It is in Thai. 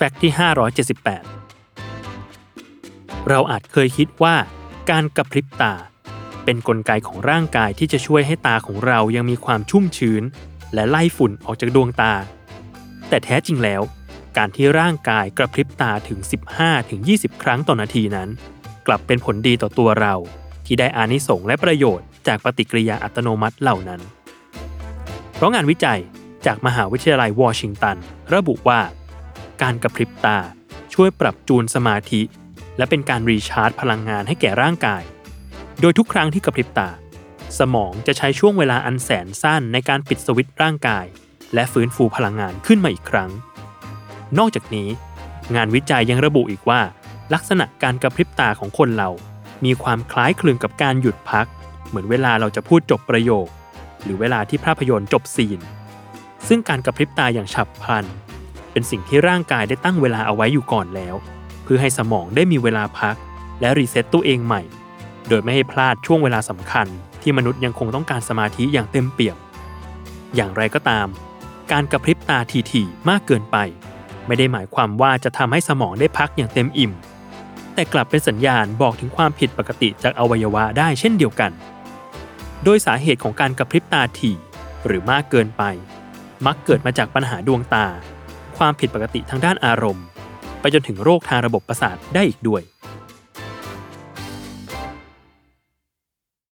แฟกต์ที่ 578 เราอาจเคยคิดว่าการกระพริบตา เป็นนกลไกของร่างกายที่จะช่วยให้ตาของเรายังมีความชุ่มชื้น และไล่ฝุ่นออกจากดวงตา แต่แท้จริงแล้ว การที่ร่างกายกระพริบตาถึง 15-20 ครั้งต่อนาทีนั้น กลับเป็นผลดีต่อตัวเรา ที่ได้อานิสงส์และประโยชน์จากปฏิกิริยาอัตโนมัติเหล่านั้น เพราะงานวิจัยจากมหาวิทยาลัยวอชิงตัน ระบุว่า การกระพริบตา ช่วยปรับจูนสมาธิ และเป็นการรีชาร์จพลังงานให้แก่ร่างกาย โดยทุกครั้งที่กระพริบตา สมองจะใช้ช่วงเวลาอันแสนสั้นในการปิดสวิตช์ร่างกาย และฟื้นฟูพลังงานขึ้นมาอีกครั้ง นอกจากนี้ งานวิจัยยังระบุอีกว่า ลักษณะการกระพริบตาของคนเรา มีความคล้ายคลึงกับการหยุดพัก เหมือนเวลาเราจะพูดจบประโยค หรือเวลาที่ภาพยนตร์จบ scene ซึ่งการกระพริบตาอย่างฉับพลัน เป็นสิ่งที่ร่างกายได้ตั้งเวลาเอาไว้อยู่ก่อนแล้ว เพื่อให้สมองได้มีเวลาพัก และ reset ตัวเองใหม่ โดยไม่ให้พลาดช่วงเวลาสำคัญ ที่มนุษย์ยังคงต้องการสมาธิอย่างเต็มเปี่ยม อย่างไรก็ตาม การกระพริบตาถี่ๆมากเกินไป ไม่ได้หมายความว่าจะทำให้สมองได้พักอย่างเต็มอิ่ม แต่กลับเป็นสัญญาณบอกถึงความผิดปกติจากอวัยวะได้เช่นเดียวกัน โดยสาเหตุของการกระพริบตาถี่หรือมากเกินไป มักเกิดมาจากปัญหาดวงตา ความผิดปกติทางด้านอารมณ์ ไปจนถึงโรคทางระบบประสาทได้อีกด้วย